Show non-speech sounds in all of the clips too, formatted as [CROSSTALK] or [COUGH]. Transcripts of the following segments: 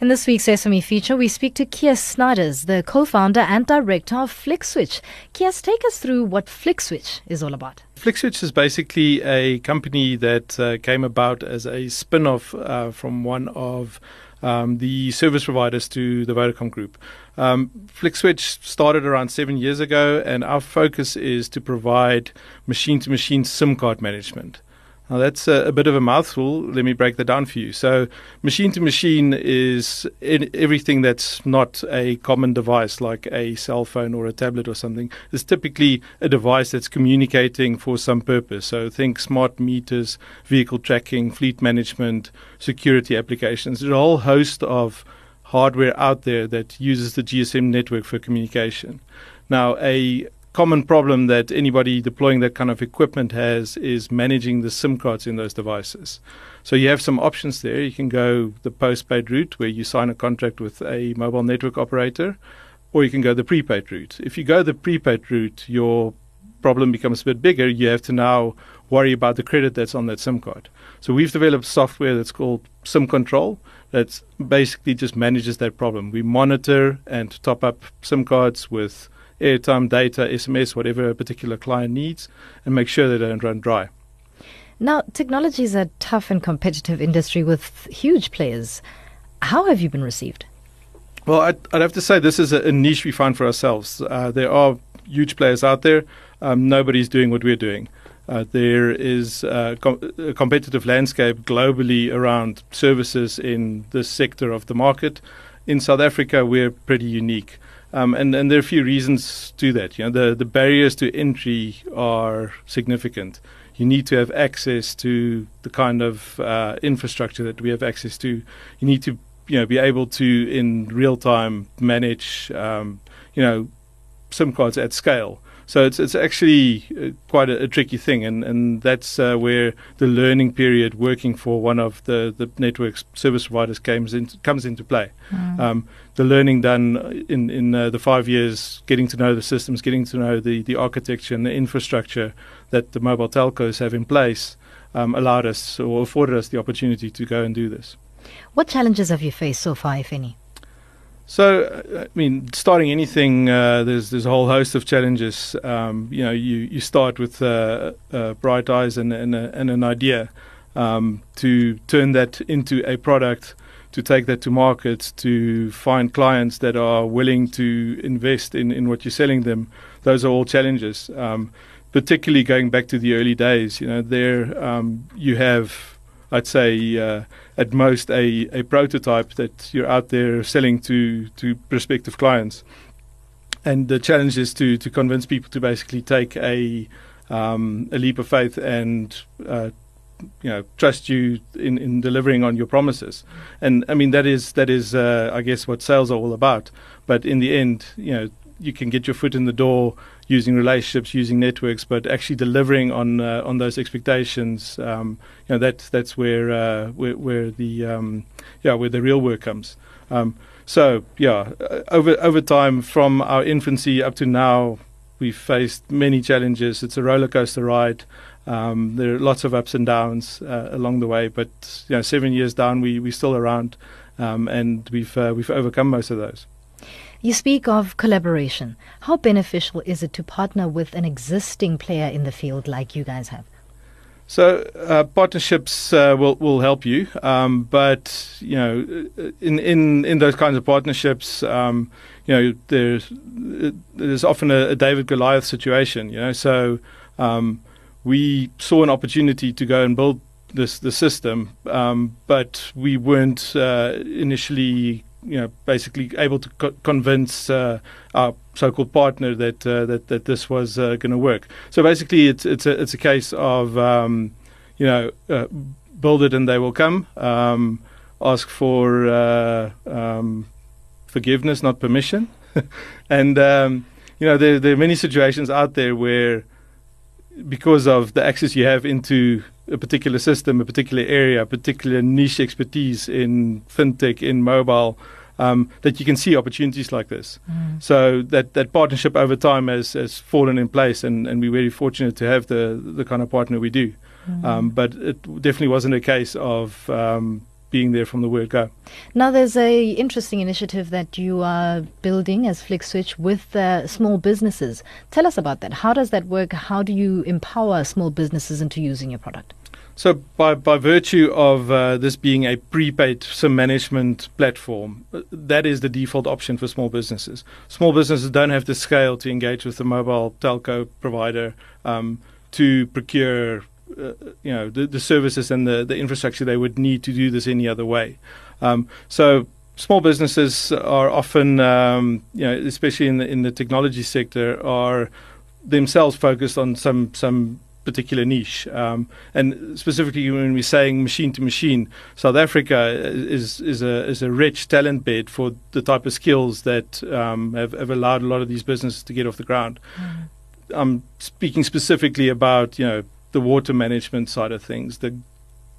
In this week's SME feature, we speak to Kees Snijders, the co-founder and director of FlickSwitch. Kees, take us through what FlickSwitch is all about. FlickSwitch is basically a company that uh, came about as a spin-off uh, from one of um, the service providers to the Vodacom Group. Um, FlickSwitch started around seven years ago, and our focus is to provide machine-to-machine SIM card management. Now, that's a, a, bit of a mouthful. Let me break that down for you. So, machine to machine is everything that's not a common device like a cell phone or a tablet or something. It's typically a device that's communicating for some purpose. So, think smart meters, vehicle tracking, fleet management, security applications. There's a whole host of hardware out there that uses the GSM network for communication. Now, a common problem that anybody deploying that kind of equipment has is managing the SIM cards in those devices. So you have some options there. You can go the postpaid route where you sign a contract with a mobile network operator, or you can go the prepaid route. If you go the prepaid route, your problem becomes a bit bigger. You have to now worry about the credit that's on that SIM card. So we've developed software that's called SIM Control that basically just manages that problem. We monitor and top up SIM cards with airtime, data, SMS, whatever a particular client needs, and make sure they don't run dry. Now, technology is a tough and competitive industry with huge players. How have you been received? Well, I'd, I'd have to say this is a, a niche we find for ourselves. Uh, there are huge players out there. Um, nobody's doing what we're doing. Uh, there is uh, com- a competitive landscape globally around services in this sector of the market. In South Africa, we're pretty unique. Um, and, and there are a few reasons to that. You know, the, the barriers to entry are significant. You need to have access to the kind of uh, infrastructure that we have access to. You need to, you know, be able to in real time manage, um, you know, SIM cards at scale. So it's it's actually uh, quite a, a, tricky thing, and and that's uh, where the learning period working for one of the the network service providers comes in, comes into play. Mm. Um, the learning done in in uh, the five years, getting to know the systems, getting to know the the architecture and the infrastructure that the mobile telcos have in place, um, allowed us or afforded us the opportunity to go and do this. What challenges have you faced so far, if any? So, uh, I mean, starting anything, uh, there's there's a whole host of challenges. Um, you know, you, you start with uh, uh, bright eyes and and, and an idea um, to turn that into a product, to take that to market, to find clients that are willing to invest in, in what you're selling them. Those are all challenges. Um, particularly going back to the early days, you know, there um, you have I'd say uh, at most a, a prototype that you're out there selling to to prospective clients. And the challenge is to to convince people to basically take a um, a leap of faith and uh, you know trust you in, in delivering on your promises. And I mean that is that is uh, I guess what sales are all about. But in the end, you know you can get your foot in the door using relationships, using networks, but actually delivering on uh, on those expectations. Um, you know, that's that's where uh, where, where, the um, yeah where the real work comes. Um, so yeah, uh, over over time, from our infancy up to now, we've faced many challenges. It's a roller coaster ride. Um, there are lots of ups and downs uh, along the way, but you know, seven years down, we we're still around, um, and we've uh, we've overcome most of those. You speak of collaboration. How beneficial is it to partner with an existing player in the field like you guys have? So uh, partnerships uh, will will help you, um, but you know, in in in those kinds of partnerships, um, you know, there's there's often a, a David Goliath situation. You know, so um, we saw an opportunity to go and build this the system, um, but we weren't uh, initially you know, basically able to co- convince uh, our so-called partner that uh, that that this was uh, going to work. So basically, it's it's a it's a case of um, you know uh, build it and they will come. Um, ask for uh, um, forgiveness, not permission, [LAUGHS] and um, you know there there are many situations out there where because of the access you have into a particular system, a particular area, a particular niche expertise in fintech, in mobile, um, that you can see opportunities like this. Mm. So that, that partnership over time has, has fallen in place, and, and we're very fortunate to have the, the kind of partner we do. Mm. Um, but it definitely wasn't a case of um, being there from the word go. Now, there's a interesting initiative that you are building as FlickSwitch with uh, small businesses. Tell us about that. How does that work? How do you empower small businesses into using your product? So, by, by virtue of uh, this being a prepaid SIM management platform, uh, that is the default option for small businesses. Small businesses don't have the scale to engage with the mobile telco provider um, to procure uh, you know the, the services and the, the infrastructure they would need to do this any other way. Um, so small businesses are often, um, you know, especially in the in the technology sector, are themselves focused on some some particular niche. Um, and specifically, when we're saying machine to machine, South Africa is is a is a rich talent bed for the type of skills that um, have, have allowed a lot of these businesses to get off the ground. Mm. I'm speaking specifically about you know the water management side of things, the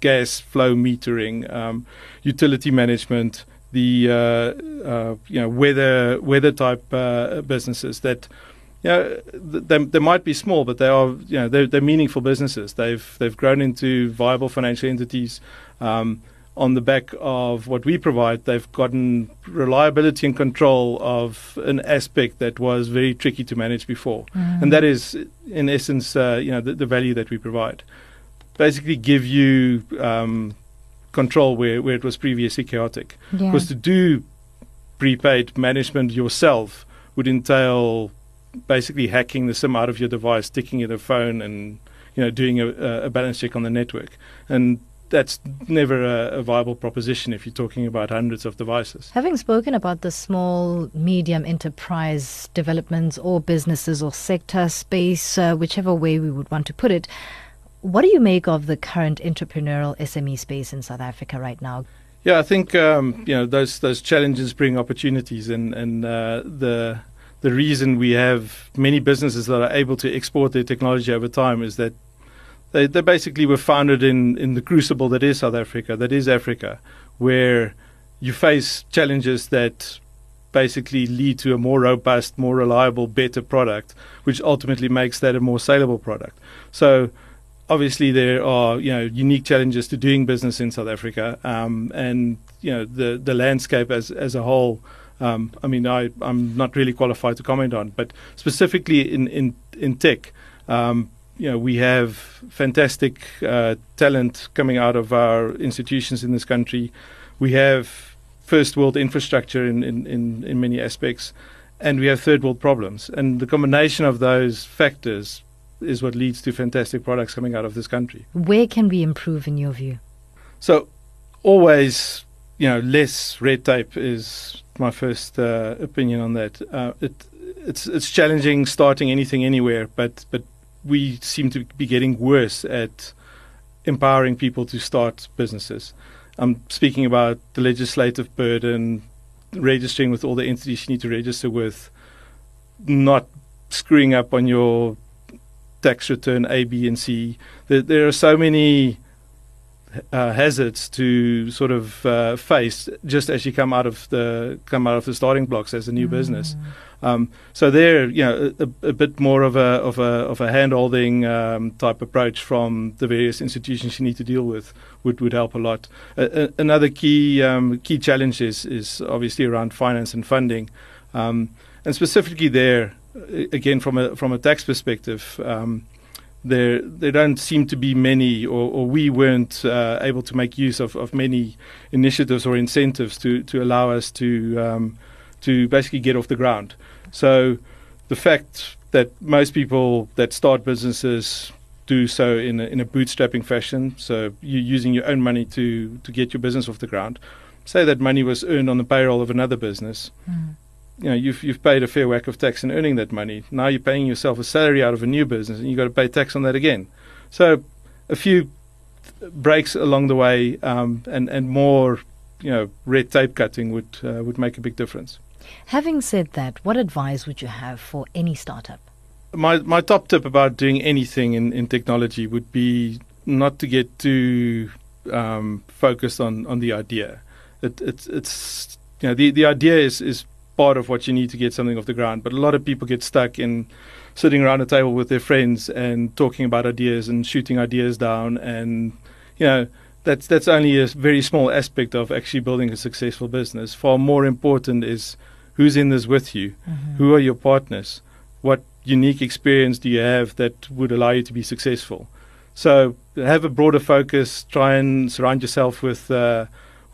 gas flow metering, um, utility management, the uh, uh, you know weather weather type uh, businesses that you know they, they might be small, but they are you know they're, they're meaningful businesses. They've they've grown into viable financial entities. Um, on the back of what we provide, they've gotten reliability and control of an aspect that was very tricky to manage before, mm. and that is, in essence, uh, you know, the, the, value that we provide. Basically, give you um, control where, where it was previously chaotic. Yeah. Because to do prepaid management yourself would entail basically hacking the SIM out of your device, sticking it in a phone, and you know, doing a, a balance check on the network, and that's never a, a, viable proposition if you're talking about hundreds of devices. Having spoken about the small, medium enterprise developments or businesses or sector space, uh, whichever way we would want to put it, what do you make of the current entrepreneurial SME space in South Africa right now? Yeah, I think um, you know those those challenges bring opportunities, and and uh, the the reason we have many businesses that are able to export their technology over time is that they, they basically were founded in, in the crucible that is South Africa, that is Africa, where you face challenges that basically lead to a more robust, more reliable, better product, which ultimately makes that a more saleable product. So obviously there are you know unique challenges to doing business in South Africa, um, and you know the the landscape as as a whole. Um, I mean, I I'm not really qualified to comment on, but specifically in in in tech. Um, you know, we have fantastic uh, talent coming out of our institutions in this country. We have first world infrastructure in, in, in, in many aspects, and we have third world problems. And the combination of those factors is what leads to fantastic products coming out of this country. Where can we improve, in your view? So, always, you know, less red tape is my first uh, opinion on that. Uh, it, it's it's challenging starting anything anywhere, but but we seem to be getting worse at empowering people to start businesses. I'm speaking about the legislative burden, registering with all the entities you need to register with, not screwing up on your tax return A, B, and C. There, there are so many uh, hazards to sort of uh, face just as you come out of the come out of the starting blocks as a new mm. business. Um, so there, you know, a, a, bit more of a of a of a handholding um, type approach from the various institutions you need to deal with would, would help a lot. another key um, key challenge is is obviously around finance and funding, um, and specifically there, again from a from a tax perspective. There, there don't seem to be many, or, or we weren't uh, able to make use of, of many initiatives or incentives to, to allow us to um, to basically get off the ground. So the fact that most people that start businesses do so in a, in a bootstrapping fashion, so you're using your own money to, to get your business off the ground. Say that money was earned on the payroll of another business. Mm. You know, you've you've paid a fair whack of tax in earning that money. Now you're paying yourself a salary out of a new business, and you've got to pay tax on that again. So, a few breaks along the way, um, and and more, you know, red tape cutting would uh, would make a big difference. Having said that, what advice would you have for any startup? My my top tip about doing anything in, in technology would be not to get too um, focused on, on the idea. It, it's it's you know the, the idea is, is part of what you need to get something off the ground, but a lot of people get stuck in sitting around a table with their friends and talking about ideas and shooting ideas down and you know that's that's only a very small aspect of actually building a successful business. Far more important is who's in this with you, mm-hmm. who are your partners, what unique experience do you have that would allow you to be successful. So have a broader focus. Try and surround yourself with uh,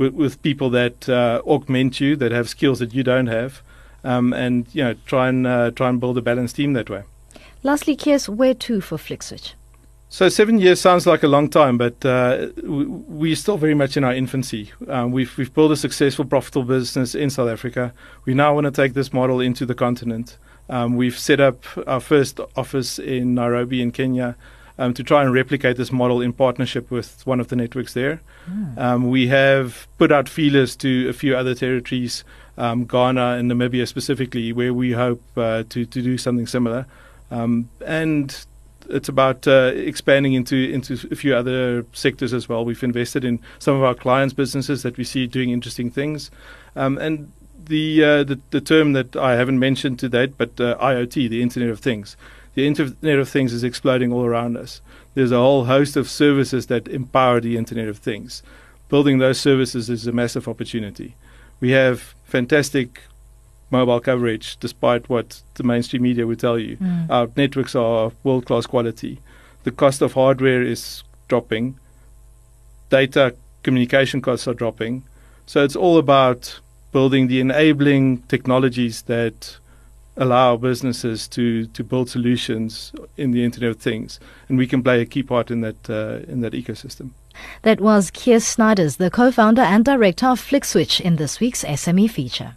with, with, people that uh, augment you, that have skills that you don't have, um, and you know try and uh, try and build a balanced team that way. Lastly, Kees, where to for FlickSwitch? So seven years sounds like a long time, but uh, we're still very much in our infancy. Um, we've we've built a successful, profitable business in South Africa. We now want to take this model into the continent. Um, we've set up our first office in Nairobi, in Kenya, um, to try and replicate this model in partnership with one of the networks there. Mm. we have put out feelers to a few other territories, um, Ghana and Namibia specifically, where we hope uh, to to do something similar. Um, and it's about uh, expanding into into a few other sectors as well. We've invested in some of our clients' businesses that we see doing interesting things, um, and the, uh, the, the term that I haven't mentioned to date, but uh, IoT, the Internet of Things. The Internet of Things is exploding all around us. There's a whole host of services that empower the Internet of Things. Building those services is a massive opportunity. We have fantastic mobile coverage, despite what the mainstream media would tell you. Mm. Our networks are world class quality. The cost of hardware is dropping. Data communication costs are dropping. So it's all about building the enabling technologies that allow businesses to, to build solutions in the Internet of Things, and we can play a key part in that uh, in that ecosystem. That was Kees Snijders, the co-founder and director of FlickSwitch, in this week's SME feature.